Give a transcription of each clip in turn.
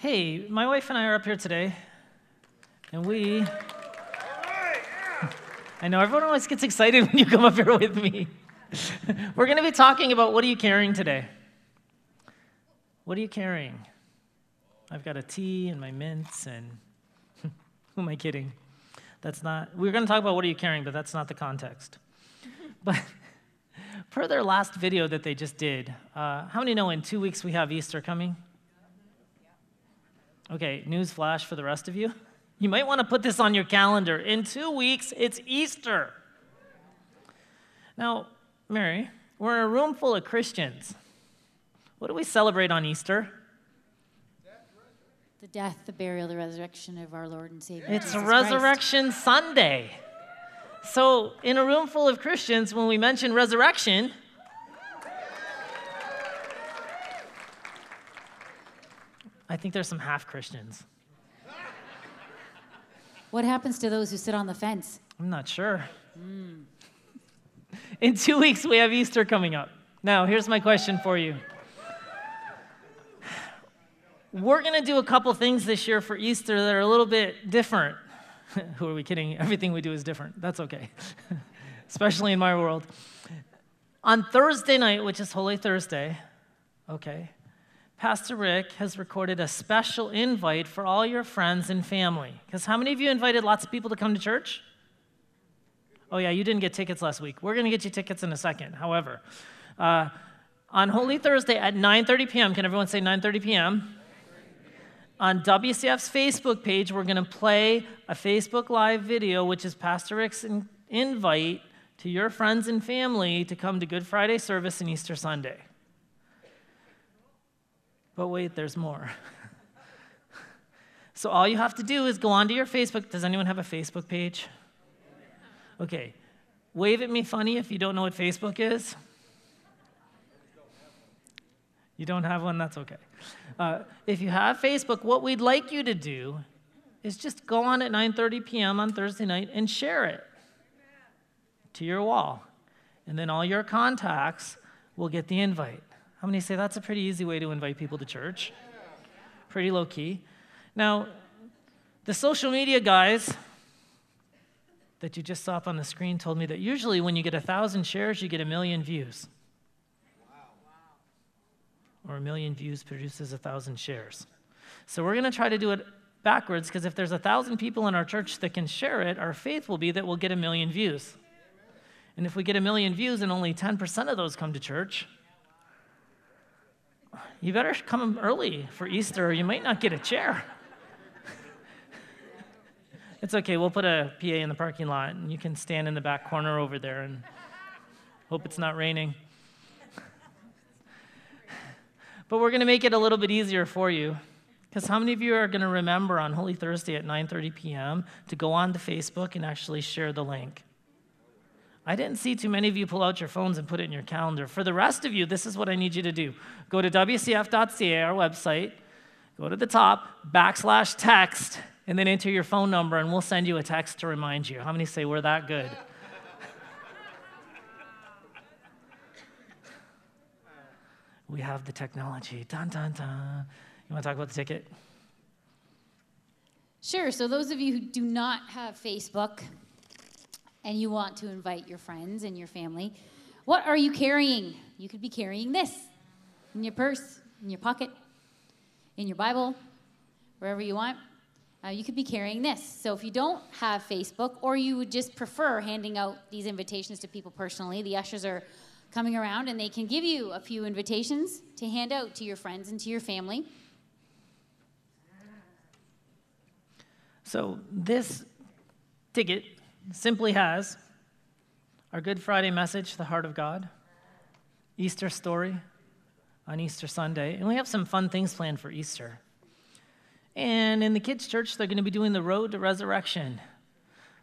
Hey, my wife and I are up here today, and we. I know everyone always gets excited when you come up here with me. We're going to be talking about what are you carrying today? What are you carrying? I've got a tea and my mints, and who am I kidding? That's not, we're going to talk about what are you carrying, but that's not the context. but per their last video that they just did, uh, how many know in two weeks we have Easter coming? Okay, news flash for the rest of you. You might want to put this on your calendar. In two weeks, it's Easter. Now, Mary, we're in a room full of Christians. What do we celebrate on Easter? The death, the burial, the resurrection of our Lord and Savior. It's Jesus Resurrection Christ. Sunday. So, in a room full of Christians, when we mention resurrection, I think there's some half Christians. What happens to those who sit on the fence? I'm not sure. Hmm. In two weeks, we have Easter coming up. Now, here's my question for you. We're going to do a couple things this year for Easter that are a little bit different. Who are we kidding? Everything we do is different. That's okay, especially in my world. On Thursday night, which is Holy Thursday, okay, Pastor Rick has recorded a special invite for all your friends and family. Because how many of you invited lots of people to come to church? Oh, yeah, you didn't get tickets last week. We're going to get you tickets in a second. However, uh, on Holy Thursday at 9.30 p.m., can everyone say 9.30 p.m.? On WCF's Facebook page, we're going to play a Facebook Live video, which is Pastor Rick's in- invite to your friends and family to come to Good Friday service and Easter Sunday. But wait, there's more. so all you have to do is go onto your Facebook. Does anyone have a Facebook page? Okay. Wave at me funny if you don't know what Facebook is. You don't have one? That's okay. Uh, if you have Facebook, what we'd like you to do is just go on at 9:30 p.m. on Thursday night and share it to your wall, and then all your contacts will get the invite. How many say that's a pretty easy way to invite people to church? Pretty low key. Now, the social media guys that you just saw up on the screen told me that usually when you get a thousand shares, you get a million views. Or a million views produces a thousand shares. So we're going to try to do it backwards because if there's a thousand people in our church that can share it, our faith will be that we'll get a million views. And if we get a million views and only 10% of those come to church, you better come early for Easter or you might not get a chair. it's okay, we'll put a PA in the parking lot and you can stand in the back corner over there and hope it's not raining. But we're going to make it a little bit easier for you. Because how many of you are going to remember on Holy Thursday at 9:30 p.m. to go on to Facebook and actually share the link? I didn't see too many of you pull out your phones and put it in your calendar. For the rest of you, this is what I need you to do. Go to WCF.ca, our website, go to the top, backslash text, and then enter your phone number, and we'll send you a text to remind you. How many say we're that good? we have the technology. Dun, dun, dun. You want to talk about the ticket? Sure. So, those of you who do not have Facebook and you want to invite your friends and your family, what are you carrying? You could be carrying this in your purse, in your pocket, in your Bible, wherever you want. Uh, you could be carrying this. So, if you don't have Facebook or you would just prefer handing out these invitations to people personally, the ushers are coming around and they can give you a few invitations to hand out to your friends and to your family. So, this ticket simply has our Good Friday message, The Heart of God, Easter story on Easter Sunday, and we have some fun things planned for Easter. And in the kids' church, they're going to be doing the road to resurrection.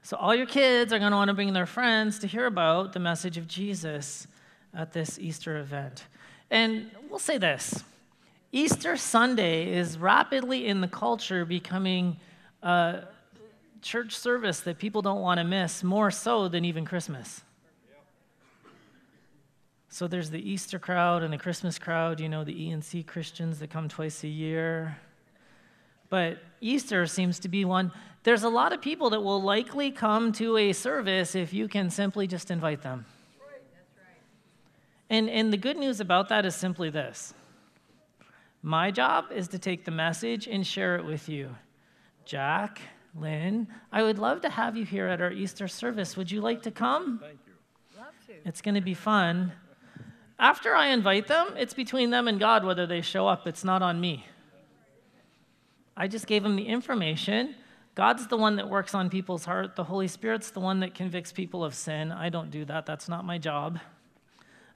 So all your kids are going to want to bring their friends to hear about the message of Jesus at this Easter event. And we'll say this Easter Sunday is rapidly in the culture becoming a church service that people don't want to miss, more so than even Christmas. So there's the Easter crowd and the Christmas crowd, you know, the ENC Christians that come twice a year. But Easter seems to be one. There's a lot of people that will likely come to a service if you can simply just invite them. And, and the good news about that is simply this my job is to take the message and share it with you. Jack, Lynn, I would love to have you here at our Easter service. Would you like to come? Thank you. Love to. It's going to be fun. After I invite them, it's between them and God whether they show up. It's not on me. I just gave them the information. God's the one that works on people's heart. The Holy Spirit's the one that convicts people of sin. I don't do that. That's not my job.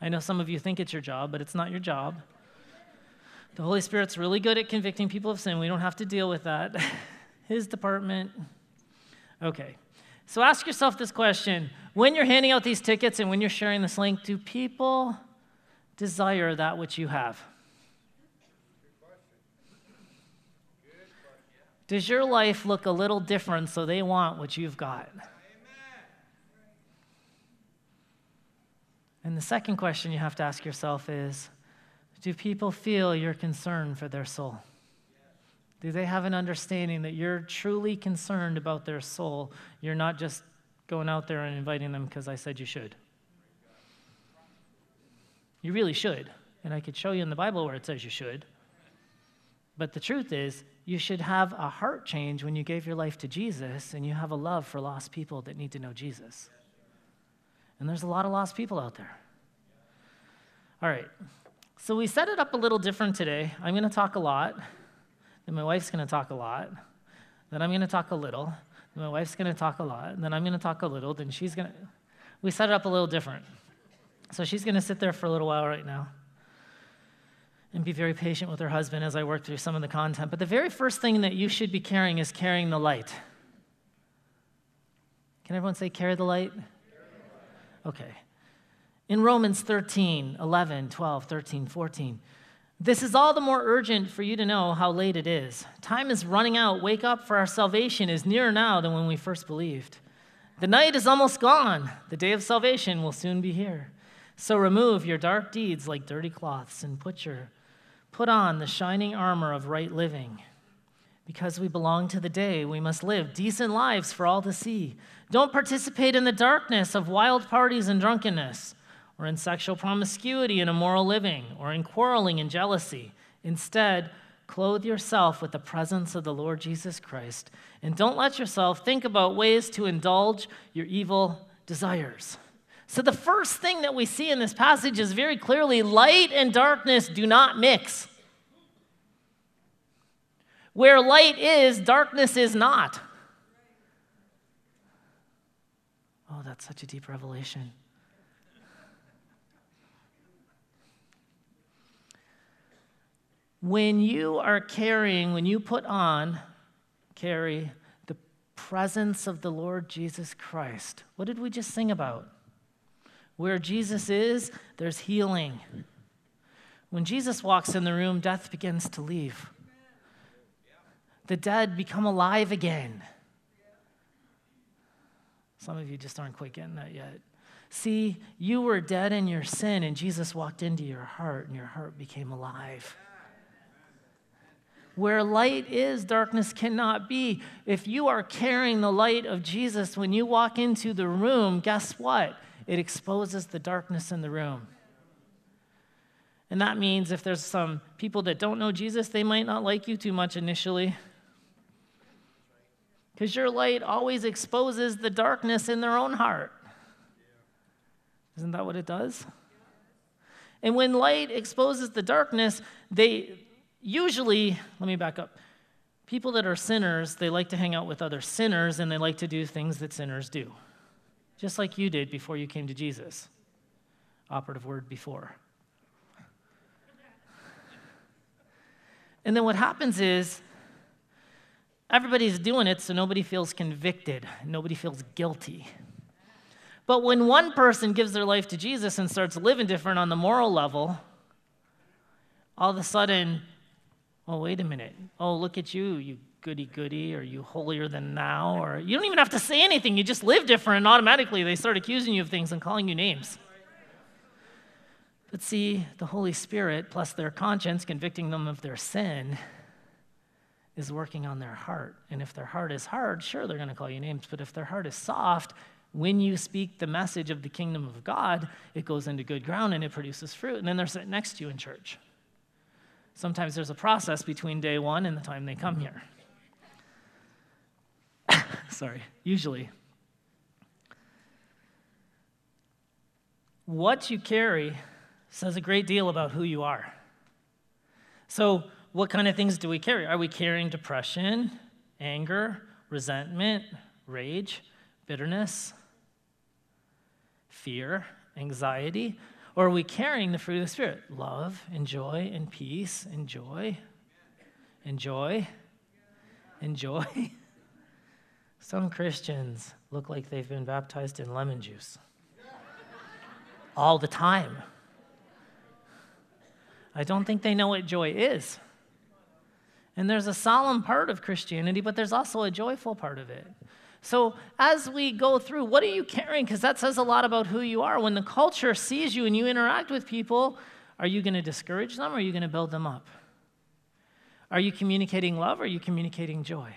I know some of you think it's your job, but it's not your job. The Holy Spirit's really good at convicting people of sin. We don't have to deal with that. His department. Okay. So ask yourself this question when you're handing out these tickets and when you're sharing this link, do people desire that which you have? Does your life look a little different so they want what you've got? And the second question you have to ask yourself is Do people feel your concern for their soul? Do they have an understanding that you're truly concerned about their soul? You're not just going out there and inviting them because I said you should. You really should. And I could show you in the Bible where it says you should. But the truth is, you should have a heart change when you gave your life to Jesus and you have a love for lost people that need to know Jesus. And there's a lot of lost people out there. All right. So we set it up a little different today. I'm going to talk a lot. My wife's going to talk a lot. Then I'm going to talk a little. Then my wife's going to talk a lot. Then I'm going to talk a little. Then she's going to. We set it up a little different. So she's going to sit there for a little while right now and be very patient with her husband as I work through some of the content. But the very first thing that you should be carrying is carrying the light. Can everyone say, carry the light? Okay. In Romans 13, 11, 12, 13, 14, this is all the more urgent for you to know how late it is. Time is running out. Wake up, for our salvation is nearer now than when we first believed. The night is almost gone. The day of salvation will soon be here. So remove your dark deeds like dirty cloths and put your put on the shining armor of right living. Because we belong to the day, we must live decent lives for all to see. Don't participate in the darkness of wild parties and drunkenness, or in sexual promiscuity and immoral living, or in quarreling and jealousy. Instead, clothe yourself with the presence of the Lord Jesus Christ, and don't let yourself think about ways to indulge your evil desires. So, the first thing that we see in this passage is very clearly light and darkness do not mix. Where light is, darkness is not. Oh, that's such a deep revelation. When you are carrying, when you put on, carry the presence of the Lord Jesus Christ, what did we just sing about? Where Jesus is, there's healing. When Jesus walks in the room, death begins to leave. The dead become alive again. Some of you just aren't quite getting that yet. See, you were dead in your sin, and Jesus walked into your heart, and your heart became alive. Where light is, darkness cannot be. If you are carrying the light of Jesus when you walk into the room, guess what? it exposes the darkness in the room. And that means if there's some people that don't know Jesus, they might not like you too much initially. Because your light always exposes the darkness in their own heart. Isn't that what it does? And when light exposes the darkness, they usually, let me back up. People that are sinners, they like to hang out with other sinners and they like to do things that sinners do just like you did before you came to Jesus. Operative word before. And then what happens is everybody's doing it so nobody feels convicted, nobody feels guilty. But when one person gives their life to Jesus and starts living different on the moral level, all of a sudden, oh, wait a minute. Oh, look at you, you goody goody, or you holier than thou, or you don't even have to say anything. You just live different, and automatically they start accusing you of things and calling you names. But see, the Holy Spirit, plus their conscience convicting them of their sin, is working on their heart. And if their heart is hard, sure, they're going to call you names. But if their heart is soft, when you speak the message of the kingdom of God, it goes into good ground and it produces fruit. And then they're sitting next to you in church. Sometimes there's a process between day one and the time they come mm-hmm. here. Sorry, usually. What you carry says a great deal about who you are. So, what kind of things do we carry? Are we carrying depression, anger, resentment, rage, bitterness, fear, anxiety? Or are we carrying the fruit of the Spirit? Love and joy and peace and joy and joy and joy. Some Christians look like they've been baptized in lemon juice all the time. I don't think they know what joy is. And there's a solemn part of Christianity, but there's also a joyful part of it. So, as we go through, what are you carrying? Because that says a lot about who you are. When the culture sees you and you interact with people, are you going to discourage them or are you going to build them up? Are you communicating love or are you communicating joy?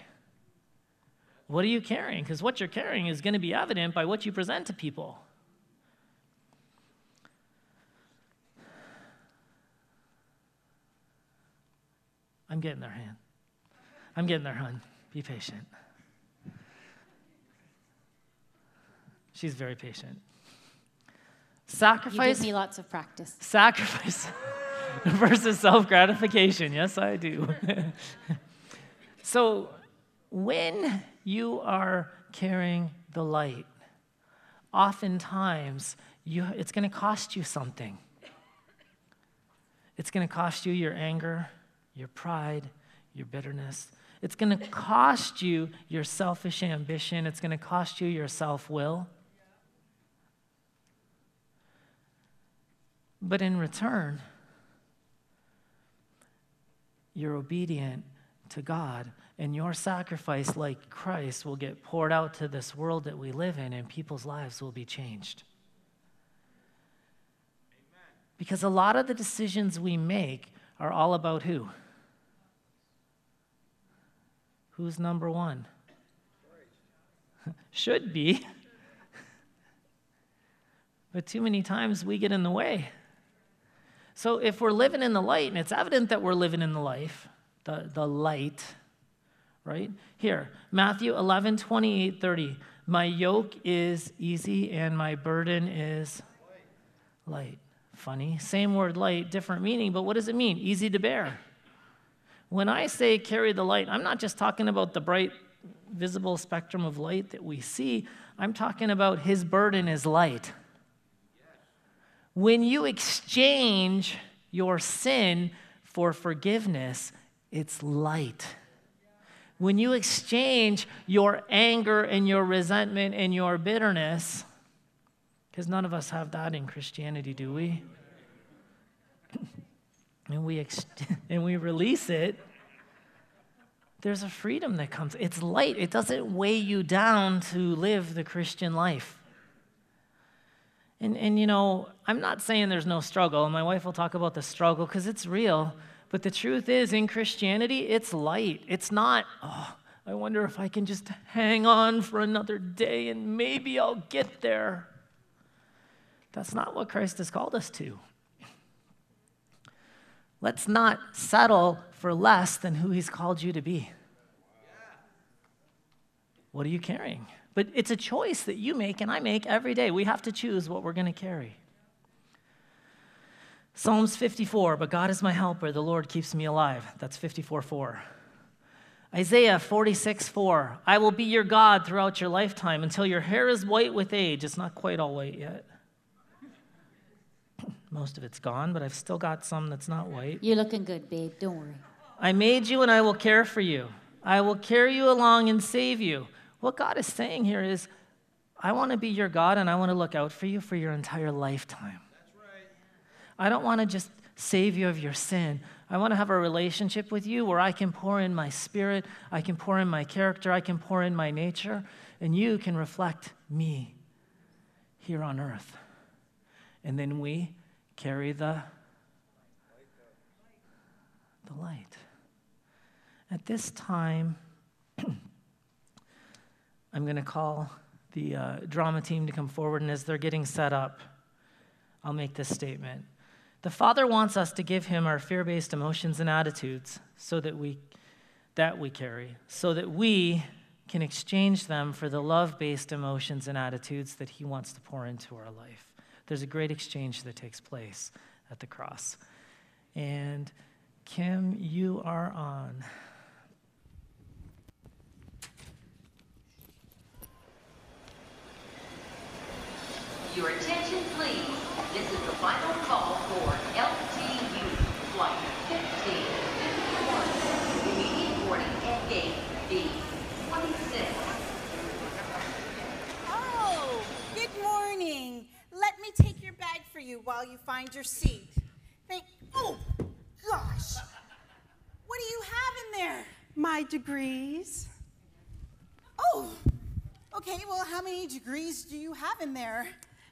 What are you carrying? Because what you're carrying is going to be evident by what you present to people. I'm getting their hand. I'm getting their hand. Be patient. She's very patient. Sacrifice. You give me lots of practice. Sacrifice versus self gratification. Yes, I do. so, when you are carrying the light, oftentimes you, it's going to cost you something. It's going to cost you your anger, your pride, your bitterness. It's going to cost you your selfish ambition. It's going to cost you your self will. But in return, you're obedient to God, and your sacrifice, like Christ, will get poured out to this world that we live in, and people's lives will be changed. Because a lot of the decisions we make are all about who? Who's number one? Should be. but too many times we get in the way. So if we're living in the light, and it's evident that we're living in the life, the, the light, right? Here, Matthew 11, 28, 30. My yoke is easy and my burden is light. Funny. Same word light, different meaning, but what does it mean? Easy to bear. When I say carry the light, I'm not just talking about the bright, visible spectrum of light that we see, I'm talking about his burden is light. When you exchange your sin for forgiveness, it's light. When you exchange your anger and your resentment and your bitterness, because none of us have that in Christianity, do we? and we, ex- and we release it, there's a freedom that comes. It's light, it doesn't weigh you down to live the Christian life. And, and you know, I'm not saying there's no struggle, and my wife will talk about the struggle because it's real. But the truth is, in Christianity, it's light. It's not, oh, I wonder if I can just hang on for another day and maybe I'll get there. That's not what Christ has called us to. Let's not settle for less than who He's called you to be. What are you carrying? But it's a choice that you make and I make every day. We have to choose what we're going to carry. Psalms 54, but God is my helper, the Lord keeps me alive. That's 54 4. Isaiah 46 4, I will be your God throughout your lifetime until your hair is white with age. It's not quite all white yet. Most of it's gone, but I've still got some that's not white. You're looking good, babe. Don't worry. I made you and I will care for you. I will carry you along and save you. What God is saying here is, I want to be your God and I want to look out for you for your entire lifetime. I don't want to just save you of your sin. I want to have a relationship with you where I can pour in my spirit, I can pour in my character, I can pour in my nature, and you can reflect me here on earth. And then we carry the, the light. At this time, I'm going to call the uh, drama team to come forward, and as they're getting set up, I'll make this statement. The Father wants us to give him our fear-based emotions and attitudes so that we that we carry, so that we can exchange them for the love-based emotions and attitudes that he wants to pour into our life. There's a great exchange that takes place at the cross. And Kim, you are on. Your attention, please. This is the final call for LTU Flight 1551. Immediate boarding at gate B26. Oh, good morning. Let me take your bag for you while you find your seat. Thank. Oh, gosh. What do you have in there? My degrees. Oh, okay. Well, how many degrees do you have in there?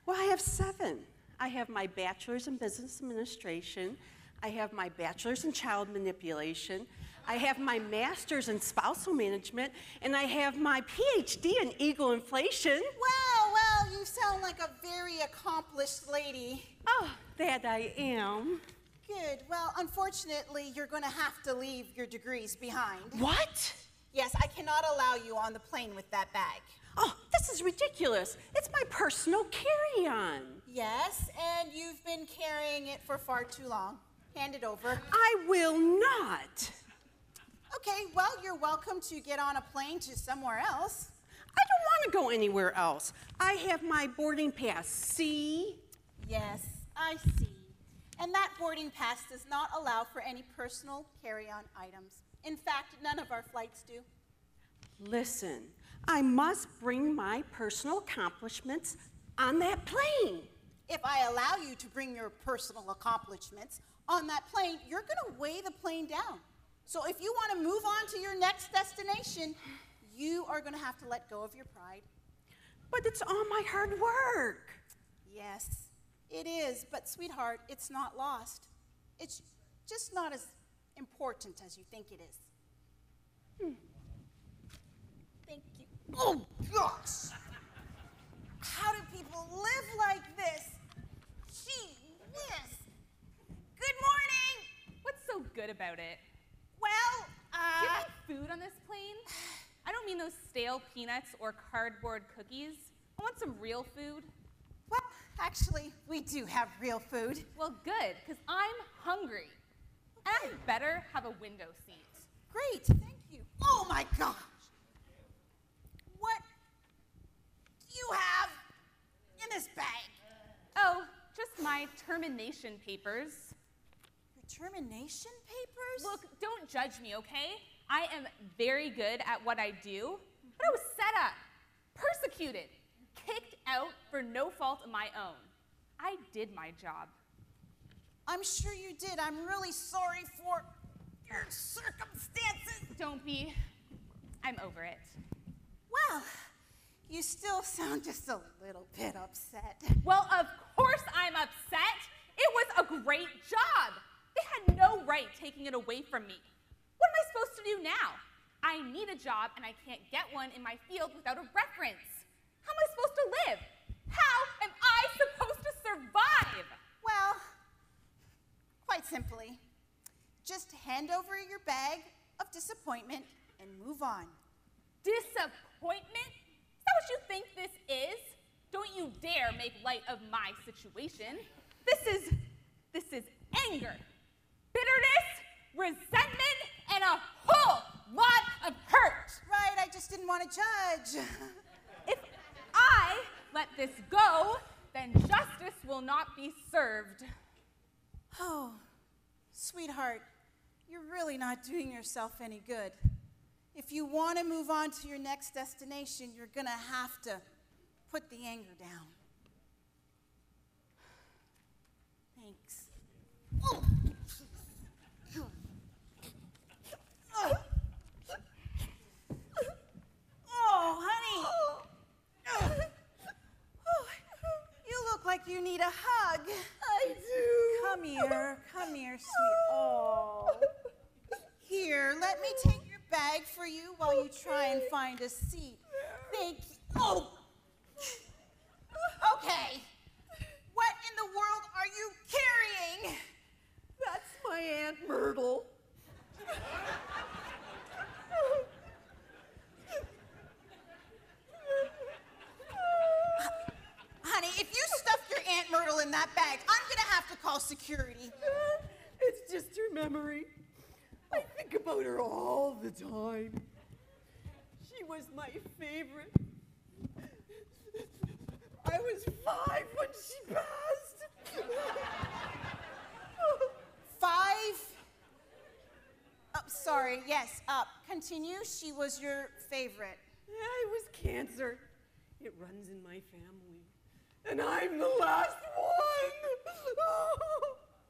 Well, I have seven. I have my bachelor's in business administration. I have my bachelor's in child manipulation. I have my master's in spousal management. And I have my PhD in eagle inflation. Well, well, you sound like a very accomplished lady. Oh, that I am. Good. Well, unfortunately, you're going to have to leave your degrees behind. What? Yes, I cannot allow you on the plane with that bag. Oh, this is ridiculous. It's my personal carry on. Yes, and you've been carrying it for far too long. Hand it over. I will not. Okay, well, you're welcome to get on a plane to somewhere else. I don't want to go anywhere else. I have my boarding pass. See? Yes, I see. And that boarding pass does not allow for any personal carry on items. In fact, none of our flights do. Listen, I must bring my personal accomplishments on that plane. If I allow you to bring your personal accomplishments on that plane, you're going to weigh the plane down. So if you want to move on to your next destination, you are going to have to let go of your pride. But it's all my hard work. Yes, it is, but sweetheart, it's not lost. It's just not as important as you think it is. Hmm. Oh, gosh! How do people live like this? Gee whiz! Good morning! What's so good about it? Well, Do you uh, food on this plane? I don't mean those stale peanuts or cardboard cookies. I want some real food. well, actually, we do have real food. Well, good, because I'm hungry. And I better have a window seat. Great, thank you. Oh my gosh! What do you have in this bag? Oh, just my termination papers. Your termination papers? Look, don't judge me, okay? I am very good at what I do, but I was set up, persecuted, kicked out for no fault of my own. I did my job. I'm sure you did. I'm really sorry for your circumstances. Don't be. I'm over it. Well, you still sound just a little bit upset. Well, of course I'm upset. It was a great job. They had no right taking it away from me. What am I supposed to do now? I need a job and I can't get one in my field without a reference. How am I supposed to live? How am I supposed to survive? Well, quite simply, just hand over your bag of disappointment and move on. Disappointment? That what you think this is? Don't you dare make light of my situation. This is this is anger, bitterness, resentment, and a whole lot of hurt. Right, I just didn't want to judge. If I let this go, then justice will not be served. Oh, sweetheart, you're really not doing yourself any good. If you want to move on to your next destination, you're going to have to put the anger down. Thanks. Oh. Oh, honey. Oh, you look like you need a hug. I do. Come here. Come here, sweet. Oh. Here, let me take bag for you while you try and find a seat. Thank you. Oh. Okay. What in the world are you carrying? That's my Aunt Myrtle. Honey, if you stuffed your Aunt Myrtle in that bag, I'm gonna have to call security. It's just her memory. I think about her all the time. She was my favorite. I was five when she passed. Five. Oh, sorry. Yes. Up. Continue. She was your favorite. Yeah, it was cancer. It runs in my family. And I'm the last one.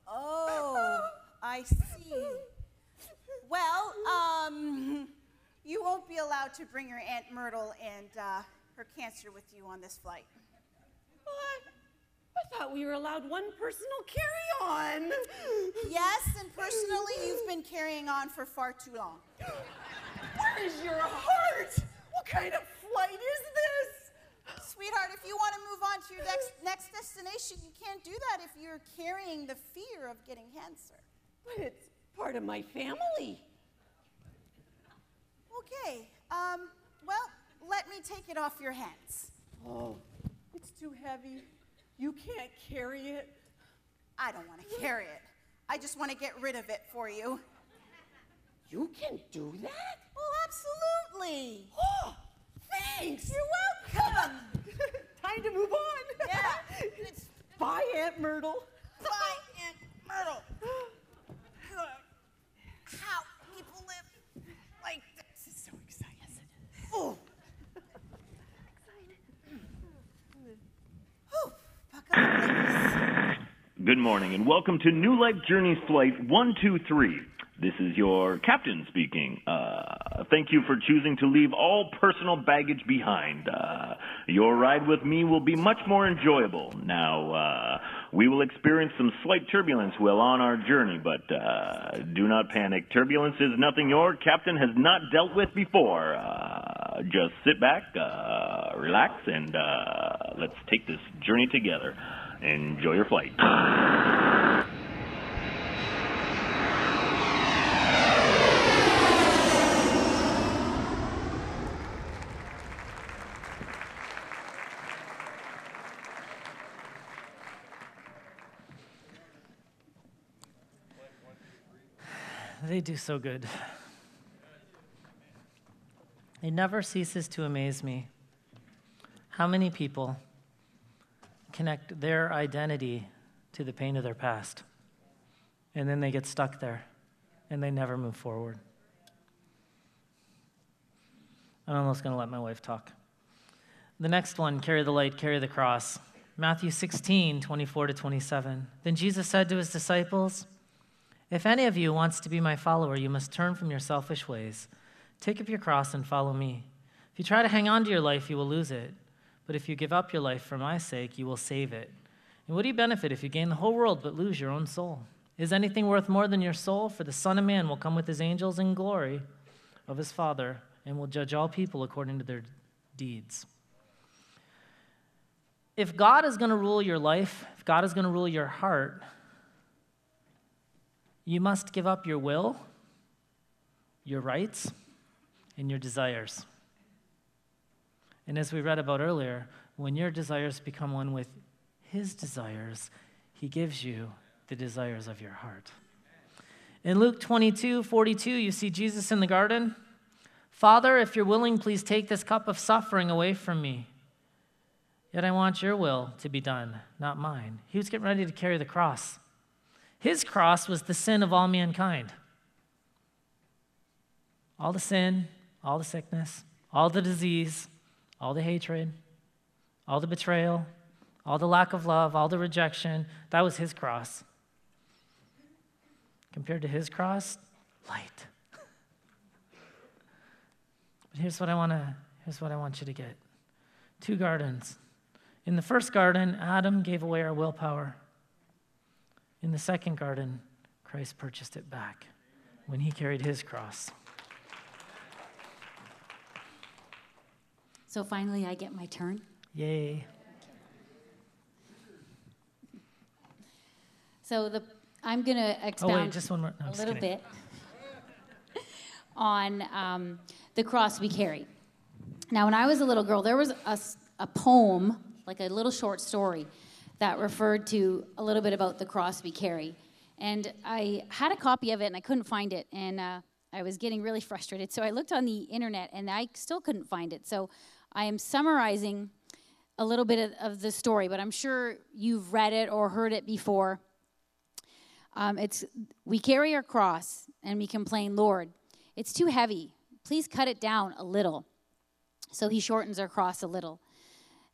Oh, I see. Well, um, you won't be allowed to bring your Aunt Myrtle and uh, her cancer with you on this flight. What? I thought we were allowed one personal carry-on. Yes, and personally, you've been carrying on for far too long. Where is your heart? What kind of flight is this? Sweetheart, if you want to move on to your next, next destination, you can't do that if you're carrying the fear of getting cancer. But it's part of my family. Okay, um, well, let me take it off your hands. Oh, it's too heavy. You can't carry it. I don't want to carry it. I just want to get rid of it for you. You can do that? Well, absolutely. Oh, thanks. You're welcome. Time to move on. Yeah. Bye, Aunt Myrtle. Bye, Aunt Myrtle. How people live like this. This is so exciting. Oh. Whew, buckle up, ladies. Good morning and welcome to New Life Journeys Flight 123. This is your captain speaking. Uh, thank you for choosing to leave all personal baggage behind. Uh, your ride with me will be much more enjoyable. Now, uh, we will experience some slight turbulence while on our journey, but uh, do not panic. Turbulence is nothing your captain has not dealt with before. Uh, just sit back, uh, relax, and let's take this journey together. Enjoy your flight. They do so good. It never ceases to amaze me how many people connect their identity to the pain of their past, and then they get stuck there and they never move forward. I'm almost going to let my wife talk. The next one carry the light, carry the cross. Matthew 16, 24 to 27. Then Jesus said to his disciples, If any of you wants to be my follower, you must turn from your selfish ways. Take up your cross and follow me. If you try to hang on to your life, you will lose it. But if you give up your life for my sake, you will save it. And what do you benefit if you gain the whole world but lose your own soul? Is anything worth more than your soul? For the Son of Man will come with his angels in glory of his Father and will judge all people according to their deeds. If God is going to rule your life, if God is going to rule your heart, you must give up your will, your rights, and your desires. And as we read about earlier, when your desires become one with His desires, He gives you the desires of your heart. In Luke 22 42, you see Jesus in the garden. Father, if you're willing, please take this cup of suffering away from me. Yet I want your will to be done, not mine. He was getting ready to carry the cross. His cross was the sin of all mankind. All the sin, all the sickness, all the disease, all the hatred, all the betrayal, all the lack of love, all the rejection. That was his cross. Compared to his cross, light. But here's what I want to here's what I want you to get. Two gardens. In the first garden, Adam gave away our willpower. In the second garden, Christ purchased it back when he carried his cross. So finally, I get my turn. Yay. So the I'm going to Oh, wait, just one more. No, a little kidding. bit on um, the cross we carry. Now, when I was a little girl, there was a, a poem, like a little short story, that referred to a little bit about the cross we carry. And I had a copy of it and I couldn't find it. And uh, I was getting really frustrated. So I looked on the internet and I still couldn't find it. So I am summarizing a little bit of, of the story, but I'm sure you've read it or heard it before. Um, it's we carry our cross and we complain, Lord, it's too heavy. Please cut it down a little. So he shortens our cross a little.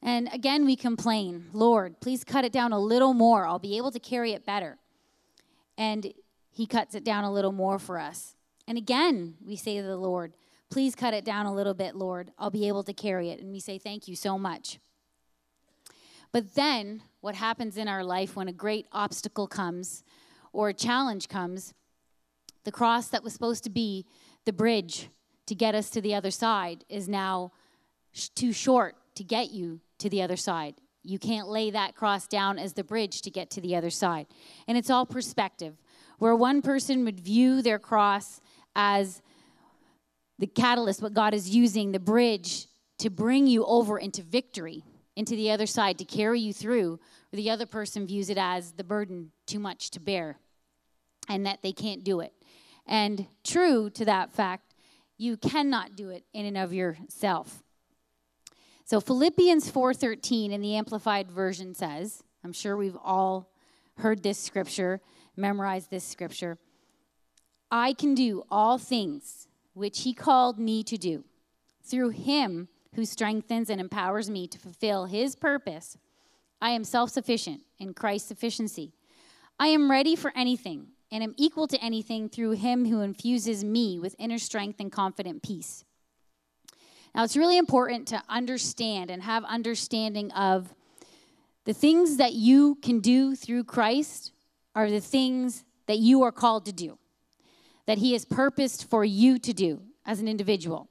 And again, we complain, Lord, please cut it down a little more. I'll be able to carry it better. And he cuts it down a little more for us. And again, we say to the Lord, please cut it down a little bit, Lord. I'll be able to carry it. And we say, thank you so much. But then, what happens in our life when a great obstacle comes or a challenge comes, the cross that was supposed to be the bridge to get us to the other side is now sh- too short to get you to the other side. You can't lay that cross down as the bridge to get to the other side. And it's all perspective. Where one person would view their cross as the catalyst, what God is using, the bridge to bring you over into victory, into the other side, to carry you through, the other person views it as the burden too much to bear and that they can't do it. And true to that fact, you cannot do it in and of yourself. So Philippians 4:13 in the amplified version says, I'm sure we've all heard this scripture, memorized this scripture. I can do all things which he called me to do through him who strengthens and empowers me to fulfill his purpose. I am self-sufficient in Christ's sufficiency. I am ready for anything and am equal to anything through him who infuses me with inner strength and confident peace. Now, it's really important to understand and have understanding of the things that you can do through Christ are the things that you are called to do, that he has purposed for you to do as an individual.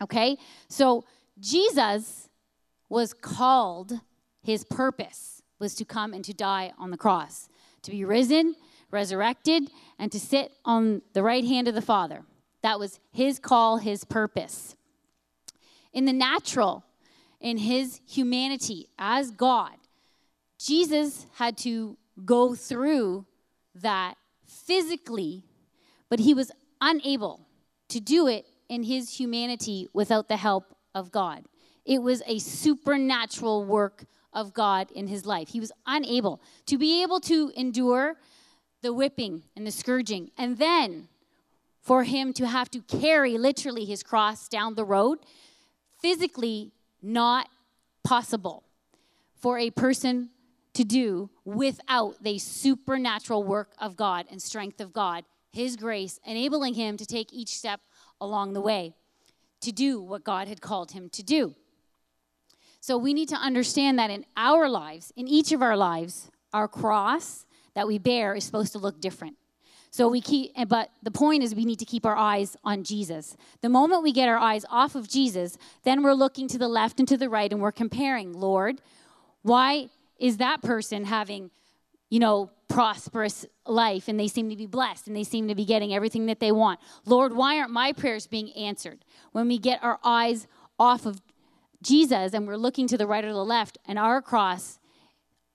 Okay? So, Jesus was called, his purpose was to come and to die on the cross, to be risen, resurrected, and to sit on the right hand of the Father. That was his call, his purpose. In the natural, in his humanity as God, Jesus had to go through that physically, but he was unable to do it in his humanity without the help of God. It was a supernatural work of God in his life. He was unable to be able to endure the whipping and the scourging, and then for him to have to carry literally his cross down the road, physically not possible for a person to do without the supernatural work of God and strength of God, his grace, enabling him to take each step along the way to do what God had called him to do. So we need to understand that in our lives, in each of our lives, our cross that we bear is supposed to look different. So we keep, but the point is we need to keep our eyes on Jesus. The moment we get our eyes off of Jesus, then we're looking to the left and to the right and we're comparing, Lord, why is that person having, you know, prosperous life and they seem to be blessed and they seem to be getting everything that they want? Lord, why aren't my prayers being answered? When we get our eyes off of Jesus and we're looking to the right or the left, and our cross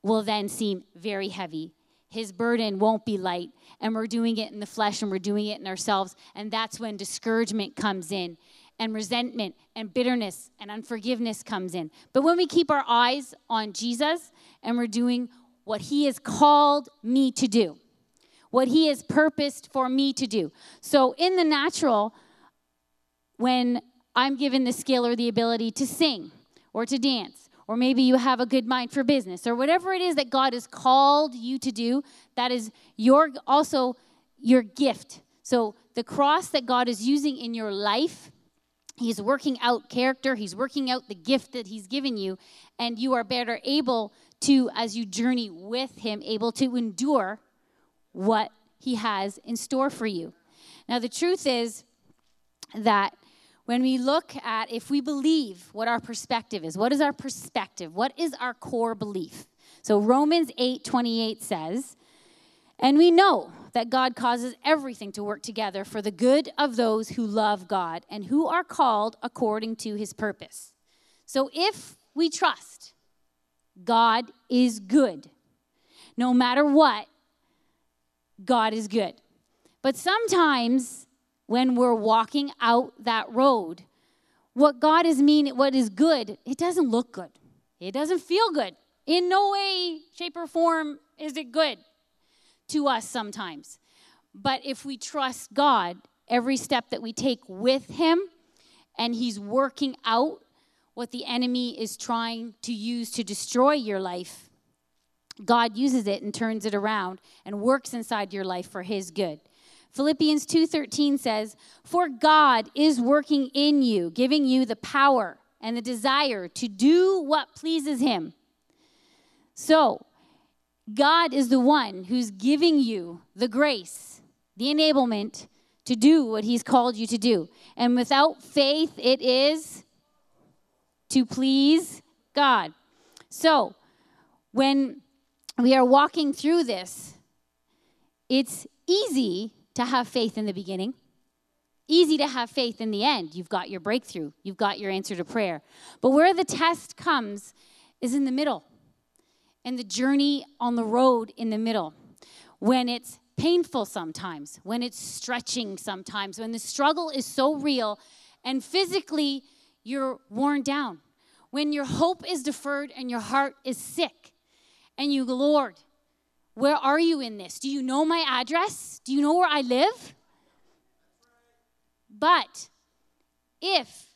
will then seem very heavy. His burden won't be light, and we're doing it in the flesh and we're doing it in ourselves. And that's when discouragement comes in, and resentment, and bitterness, and unforgiveness comes in. But when we keep our eyes on Jesus and we're doing what He has called me to do, what He has purposed for me to do. So in the natural, when I'm given the skill or the ability to sing or to dance, or maybe you have a good mind for business, or whatever it is that God has called you to do, that is your also your gift. So the cross that God is using in your life, He's working out character, He's working out the gift that He's given you, and you are better able to, as you journey with Him, able to endure what He has in store for you. Now, the truth is that when we look at if we believe what our perspective is, what is our perspective? What is our core belief? So Romans 8 28 says, and we know that God causes everything to work together for the good of those who love God and who are called according to his purpose. So if we trust God is good, no matter what, God is good. But sometimes when we're walking out that road, what God is mean, what is good, it doesn't look good. It doesn't feel good. In no way, shape, or form is it good to us sometimes. But if we trust God, every step that we take with Him, and He's working out what the enemy is trying to use to destroy your life, God uses it and turns it around and works inside your life for His good. Philippians 2:13 says, "For God is working in you, giving you the power and the desire to do what pleases him." So, God is the one who's giving you the grace, the enablement to do what He's called you to do. And without faith, it is to please God. So, when we are walking through this, it's easy to have faith in the beginning, easy to have faith in the end. You've got your breakthrough, you've got your answer to prayer. But where the test comes is in the middle and the journey on the road in the middle. When it's painful sometimes, when it's stretching sometimes, when the struggle is so real and physically you're worn down, when your hope is deferred and your heart is sick, and you, Lord, where are you in this? Do you know my address? Do you know where I live? But if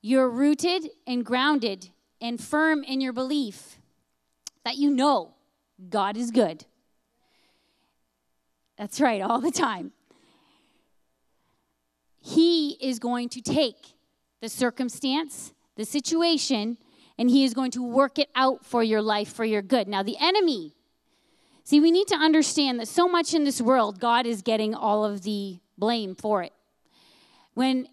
you're rooted and grounded and firm in your belief, that you know God is good. That's right, all the time. He is going to take the circumstance, the situation, and He is going to work it out for your life, for your good. Now, the enemy, see, we need to understand that so much in this world, God is getting all of the blame for it. When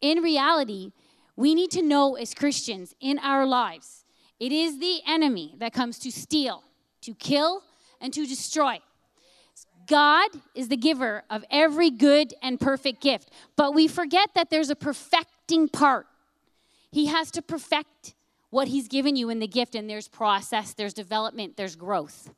in reality, we need to know as Christians in our lives it is the enemy that comes to steal, to kill, and to destroy. God is the giver of every good and perfect gift, but we forget that there's a perfecting part. He has to perfect what He's given you in the gift, and there's process, there's development, there's growth.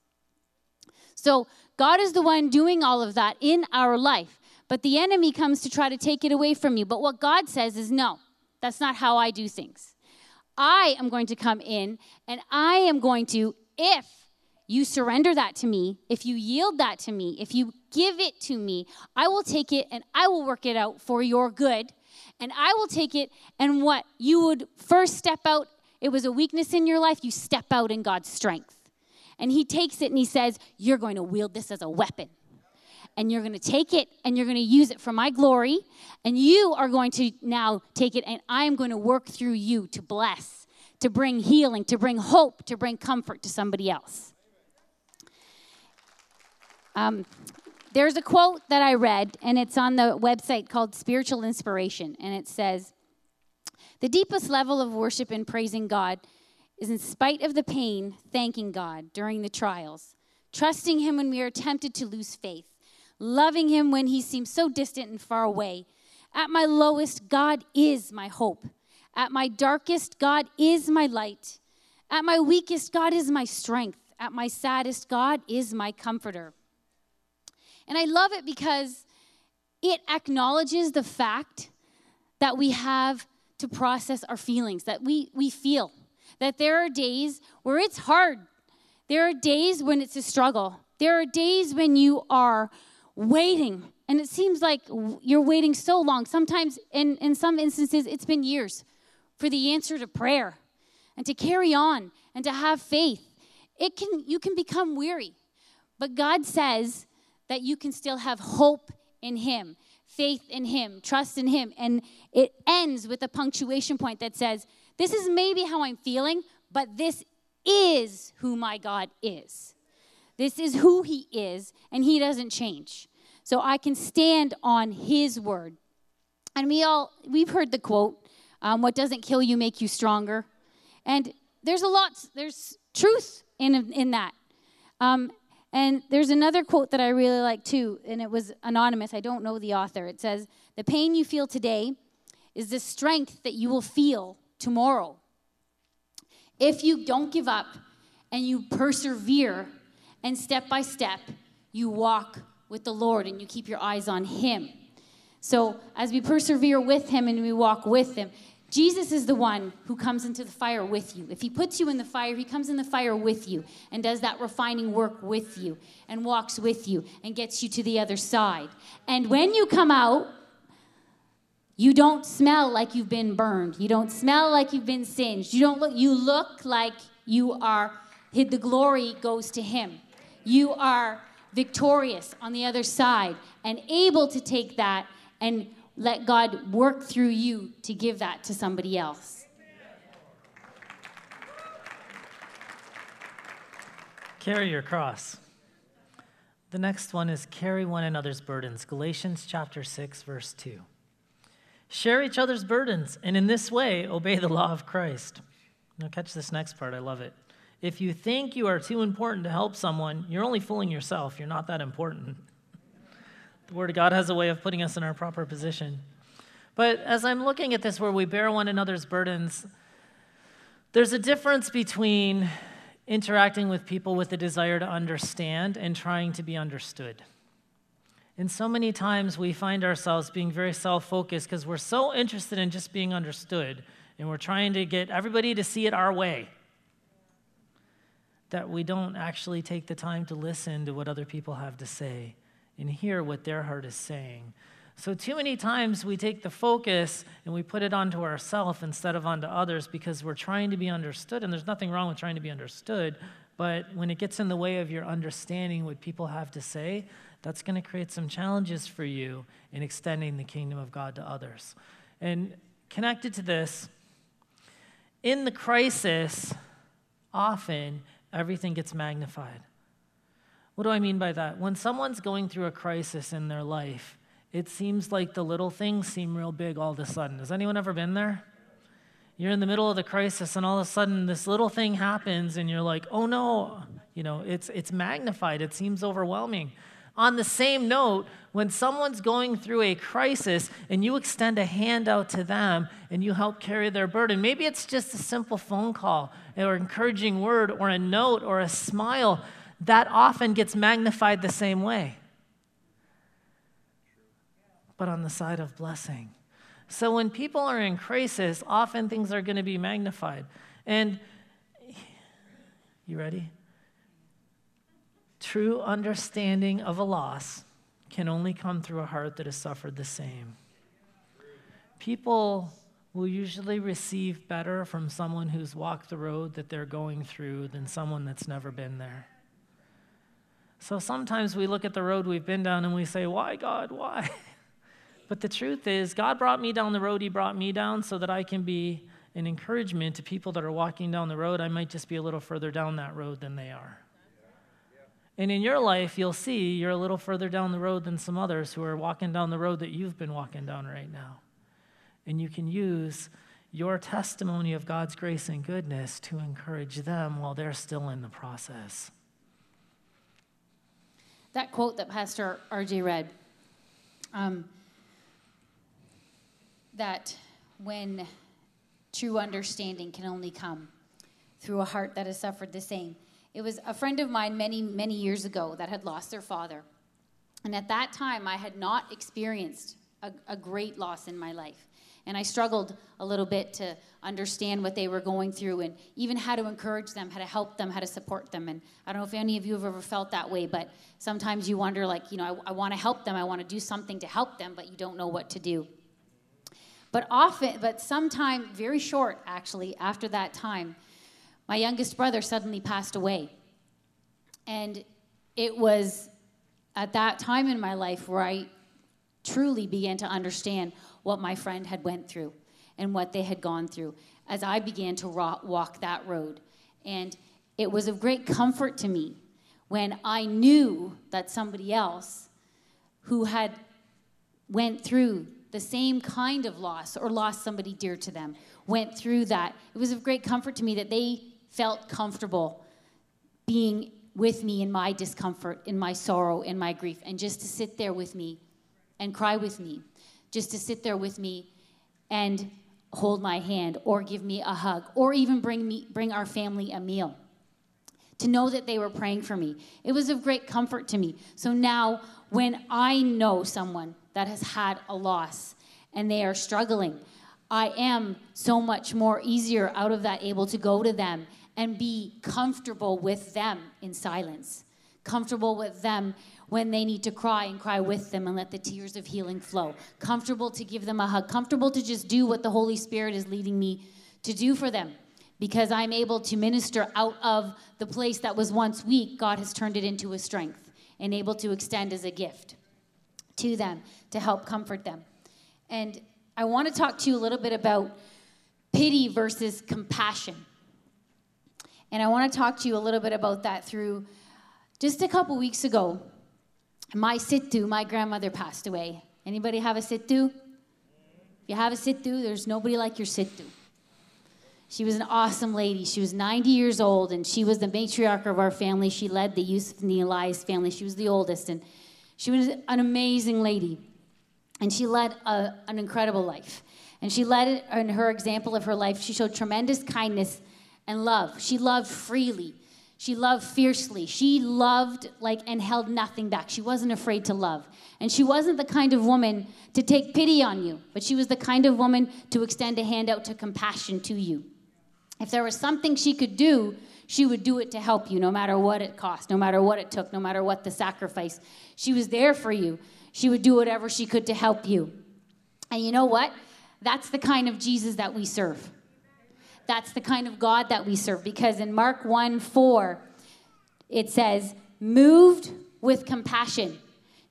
So, God is the one doing all of that in our life, but the enemy comes to try to take it away from you. But what God says is, no, that's not how I do things. I am going to come in and I am going to, if you surrender that to me, if you yield that to me, if you give it to me, I will take it and I will work it out for your good. And I will take it and what you would first step out, it was a weakness in your life, you step out in God's strength. And He takes it and He says, You're going to wield this as a weapon and you're going to take it and you're going to use it for my glory. And you are going to now take it and I am going to work through you to bless, to bring healing, to bring hope, to bring comfort to somebody else. Um, there's a quote that I read, and it's on the website called Spiritual Inspiration, and it says, The deepest level of worship and praising God is in spite of the pain, thanking God during the trials, trusting Him when we are tempted to lose faith, loving Him when He seems so distant and far away. At my lowest, God is my hope. At my darkest, God is my light. At my weakest, God is my strength. At my saddest, God is my comforter. And I love it because it acknowledges the fact that we have to process our feelings, that we, we feel, that there are days where it's hard. There are days when it's a struggle. There are days when you are waiting and it seems like you're waiting so long. Sometimes, in, in some instances, it's been years for the answer to prayer and to carry on and to have faith. It can, you can become weary, but God says that you can still have hope in Him, faith in Him, trust in Him. And it ends with a punctuation point that says, This is maybe how I'm feeling, but this is who my God is. This is who He is, and He doesn't change. So I can stand on His word. And we all, we've heard the quote, um, What doesn't kill you make you stronger. And there's a lot, there's truth in, in that. Um, and there's another quote that I really like too, and it was anonymous. I don't know the author. It says, The pain you feel today is the strength that you will feel tomorrow. If you don't give up and you persevere, and step by step, you walk with the Lord and you keep your eyes on Him. So, as we persevere with Him and we walk with Him, Jesus is the one who comes into the fire with you. If He puts you in the fire, He comes in the fire with you and does that refining work with you and walks with you and gets you to the other side. And when you come out, you don't smell like you've been burned. You don't smell like you've been singed. You don't look you look like you are the glory goes to him. You are victorious on the other side and able to take that and let God work through you to give that to somebody else. Carry your cross. The next one is carry one another's burdens. Galatians chapter 6 verse 2. Share each other's burdens and in this way obey the law of Christ. Now catch this next part, I love it. If you think you are too important to help someone, you're only fooling yourself. You're not that important. The Word of God has a way of putting us in our proper position. But as I'm looking at this, where we bear one another's burdens, there's a difference between interacting with people with a desire to understand and trying to be understood. And so many times we find ourselves being very self focused because we're so interested in just being understood and we're trying to get everybody to see it our way that we don't actually take the time to listen to what other people have to say and hear what their heart is saying. So, too many times we take the focus and we put it onto ourselves instead of onto others because we're trying to be understood. And there's nothing wrong with trying to be understood. But when it gets in the way of your understanding what people have to say, that's going to create some challenges for you in extending the kingdom of God to others. And connected to this, in the crisis, often everything gets magnified. What do I mean by that? When someone's going through a crisis in their life, it seems like the little things seem real big all of a sudden. Has anyone ever been there? You're in the middle of the crisis, and all of a sudden, this little thing happens, and you're like, oh no, you know, it's, it's magnified. It seems overwhelming. On the same note, when someone's going through a crisis and you extend a hand out to them and you help carry their burden, maybe it's just a simple phone call or encouraging word or a note or a smile, that often gets magnified the same way. But on the side of blessing. So when people are in crisis, often things are going to be magnified. And you ready? True understanding of a loss can only come through a heart that has suffered the same. People will usually receive better from someone who's walked the road that they're going through than someone that's never been there. So sometimes we look at the road we've been down and we say, Why, God, why? But the truth is, God brought me down the road He brought me down so that I can be an encouragement to people that are walking down the road. I might just be a little further down that road than they are. And in your life, you'll see you're a little further down the road than some others who are walking down the road that you've been walking down right now. And you can use your testimony of God's grace and goodness to encourage them while they're still in the process. That quote that Pastor RJ read um, that when true understanding can only come through a heart that has suffered the same. It was a friend of mine many, many years ago that had lost their father. And at that time, I had not experienced a, a great loss in my life. And I struggled a little bit to understand what they were going through and even how to encourage them, how to help them, how to support them. And I don't know if any of you have ever felt that way, but sometimes you wonder, like, you know, I, I want to help them, I want to do something to help them, but you don't know what to do. But often, but sometime, very short actually, after that time, my youngest brother suddenly passed away. And it was at that time in my life where I truly began to understand what my friend had went through and what they had gone through as I began to walk that road. And it was of great comfort to me when I knew that somebody else who had went through the same kind of loss or lost somebody dear to them went through that. It was of great comfort to me that they felt comfortable being with me in my discomfort, in my sorrow, in my grief, and just to sit there with me and cry with me just to sit there with me and hold my hand or give me a hug or even bring me bring our family a meal to know that they were praying for me. It was of great comfort to me. So now when i know someone that has had a loss and they are struggling i am so much more easier out of that able to go to them and be comfortable with them in silence comfortable with them when they need to cry and cry with them and let the tears of healing flow. Comfortable to give them a hug, comfortable to just do what the Holy Spirit is leading me to do for them. Because I'm able to minister out of the place that was once weak, God has turned it into a strength and able to extend as a gift to them to help comfort them. And I want to talk to you a little bit about pity versus compassion. And I want to talk to you a little bit about that through just a couple weeks ago my sittu, my grandmother passed away. Anybody have a sittu? If you have a sittu, there's nobody like your sittu. She was an awesome lady. She was 90 years old, and she was the matriarch of our family. She led the Yusuf and the Elias family. She was the oldest, and she was an amazing lady. And she led a, an incredible life. And she led it in her example of her life. She showed tremendous kindness and love. She loved freely. She loved fiercely. She loved like and held nothing back. She wasn't afraid to love. And she wasn't the kind of woman to take pity on you, but she was the kind of woman to extend a hand out to compassion to you. If there was something she could do, she would do it to help you no matter what it cost, no matter what it took, no matter what the sacrifice. She was there for you. She would do whatever she could to help you. And you know what? That's the kind of Jesus that we serve. That's the kind of God that we serve. Because in Mark 1 4, it says, moved with compassion,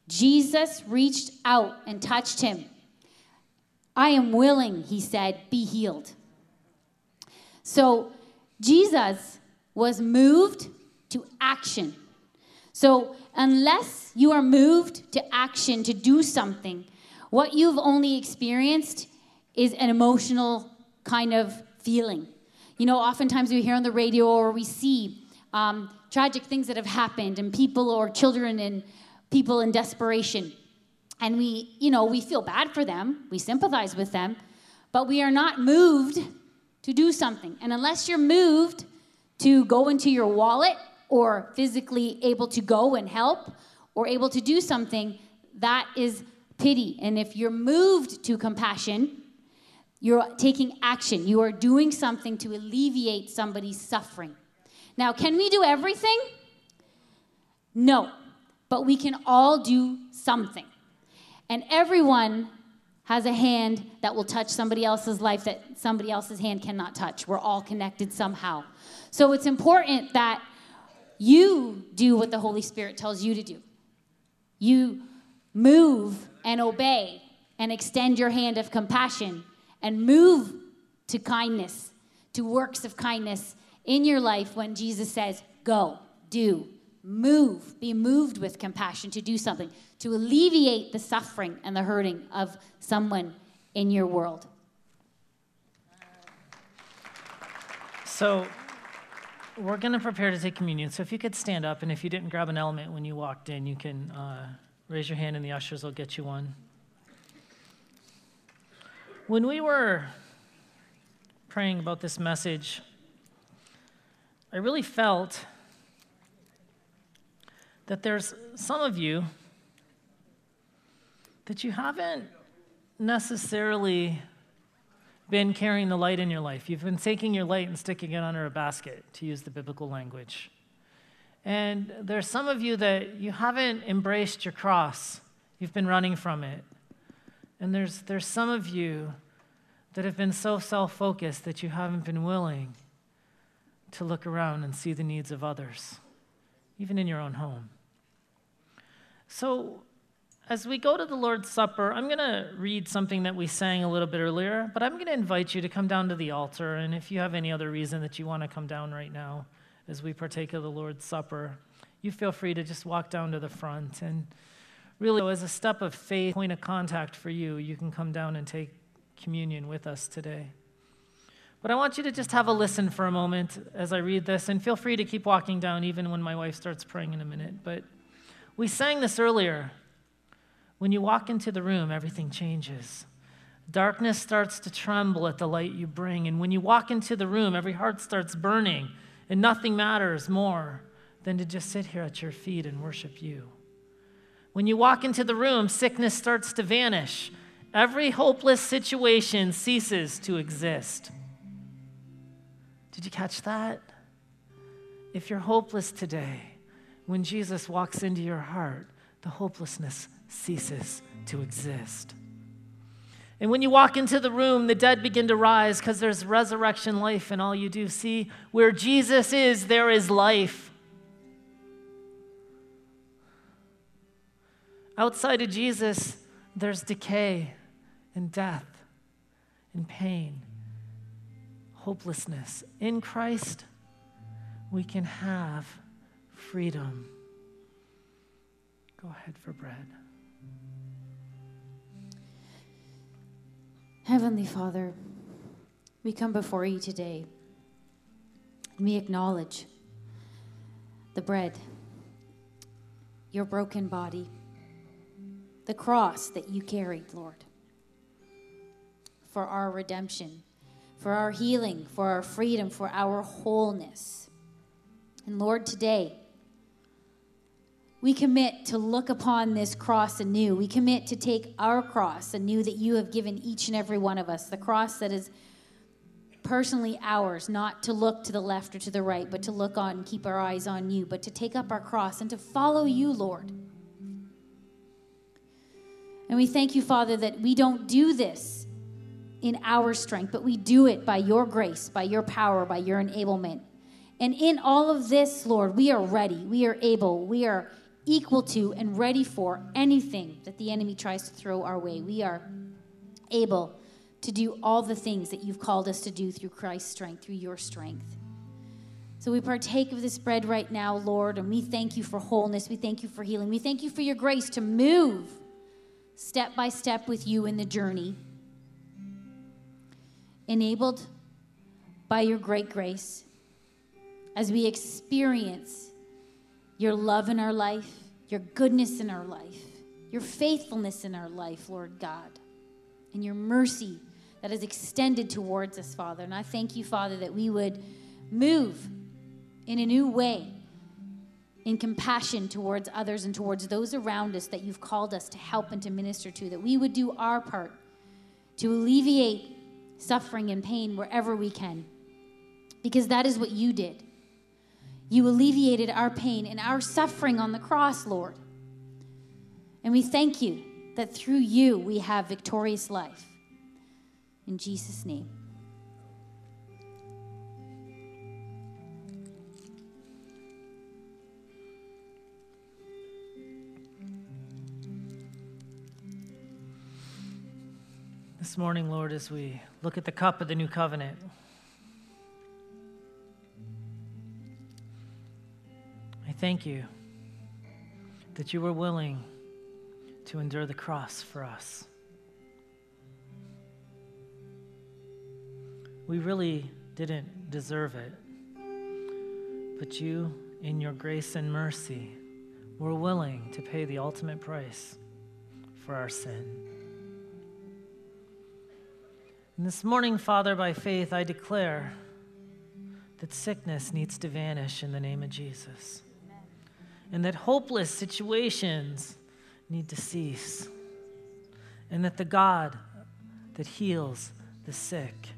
Jesus reached out and touched him. I am willing, he said, be healed. So Jesus was moved to action. So unless you are moved to action to do something, what you've only experienced is an emotional kind of feeling. You know, oftentimes we hear on the radio or we see um, tragic things that have happened and people or children and people in desperation. And we, you know, we feel bad for them, we sympathize with them, but we are not moved to do something. And unless you're moved to go into your wallet or physically able to go and help or able to do something, that is pity. And if you're moved to compassion, you're taking action. You are doing something to alleviate somebody's suffering. Now, can we do everything? No, but we can all do something. And everyone has a hand that will touch somebody else's life that somebody else's hand cannot touch. We're all connected somehow. So it's important that you do what the Holy Spirit tells you to do. You move and obey and extend your hand of compassion and move to kindness, to works of kindness in your life when Jesus says, Go, do, move, be moved with compassion to do something, to alleviate the suffering and the hurting of someone in your world. So, we're going to prepare to take communion. So, if you could stand up, and if you didn't grab an element when you walked in, you can uh, raise your hand, and the ushers will get you one. When we were praying about this message, I really felt that there's some of you that you haven't necessarily been carrying the light in your life. You've been taking your light and sticking it under a basket, to use the biblical language. And there's some of you that you haven't embraced your cross, you've been running from it. And there's, there's some of you that have been so self focused that you haven't been willing to look around and see the needs of others, even in your own home. So, as we go to the Lord's Supper, I'm going to read something that we sang a little bit earlier, but I'm going to invite you to come down to the altar. And if you have any other reason that you want to come down right now as we partake of the Lord's Supper, you feel free to just walk down to the front. And really, so as a step of faith, point of contact for you, you can come down and take communion with us today. But I want you to just have a listen for a moment as I read this, and feel free to keep walking down even when my wife starts praying in a minute. But we sang this earlier. When you walk into the room, everything changes. Darkness starts to tremble at the light you bring. And when you walk into the room, every heart starts burning, and nothing matters more than to just sit here at your feet and worship you. When you walk into the room, sickness starts to vanish. Every hopeless situation ceases to exist. Did you catch that? If you're hopeless today, when Jesus walks into your heart, the hopelessness ceases to exist. And when you walk into the room, the dead begin to rise because there's resurrection life in all you do. See, where Jesus is, there is life. Outside of Jesus, there's decay and death and pain, hopelessness. In Christ, we can have freedom. Go ahead for bread. Heavenly Father, we come before you today we acknowledge the bread, your broken body, the cross that you carried, Lord, for our redemption, for our healing, for our freedom, for our wholeness. And Lord, today, we commit to look upon this cross anew. We commit to take our cross anew that you have given each and every one of us, the cross that is personally ours, not to look to the left or to the right, but to look on and keep our eyes on you, but to take up our cross and to follow you, Lord. And we thank you, Father, that we don't do this in our strength, but we do it by your grace, by your power, by your enablement. And in all of this, Lord, we are ready, we are able, we are equal to and ready for anything that the enemy tries to throw our way. We are able to do all the things that you've called us to do through Christ's strength, through your strength. So we partake of this bread right now, Lord, and we thank you for wholeness. We thank you for healing. We thank you for your grace to move step by step with you in the journey. Enabled by your great grace as we experience your love in our life, your goodness in our life, your faithfulness in our life, Lord God, and your mercy that is extended towards us, Father. And I thank you, Father, that we would move in a new way in compassion towards others and towards those around us that you've called us to help and to minister to, that we would do our part to alleviate suffering and pain wherever we can, because that is what you did. You alleviated our pain and our suffering on the cross, Lord. And we thank you that through you we have victorious life. In Jesus' name. This morning, Lord, as we look at the cup of the new covenant, I thank you that you were willing to endure the cross for us. We really didn't deserve it, but you, in your grace and mercy, were willing to pay the ultimate price for our sin. And this morning, Father, by faith, I declare that sickness needs to vanish in the name of Jesus and that hopeless situations need to cease. and that the God that heals the sick,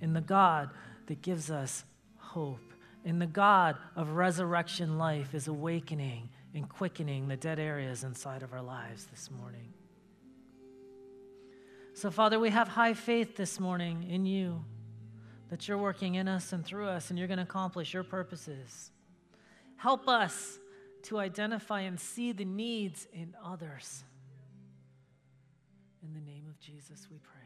and the God that gives us hope, and the God of resurrection life is awakening and quickening the dead areas inside of our lives this morning. So, Father, we have high faith this morning in you that you're working in us and through us, and you're going to accomplish your purposes. Help us to identify and see the needs in others. In the name of Jesus, we pray.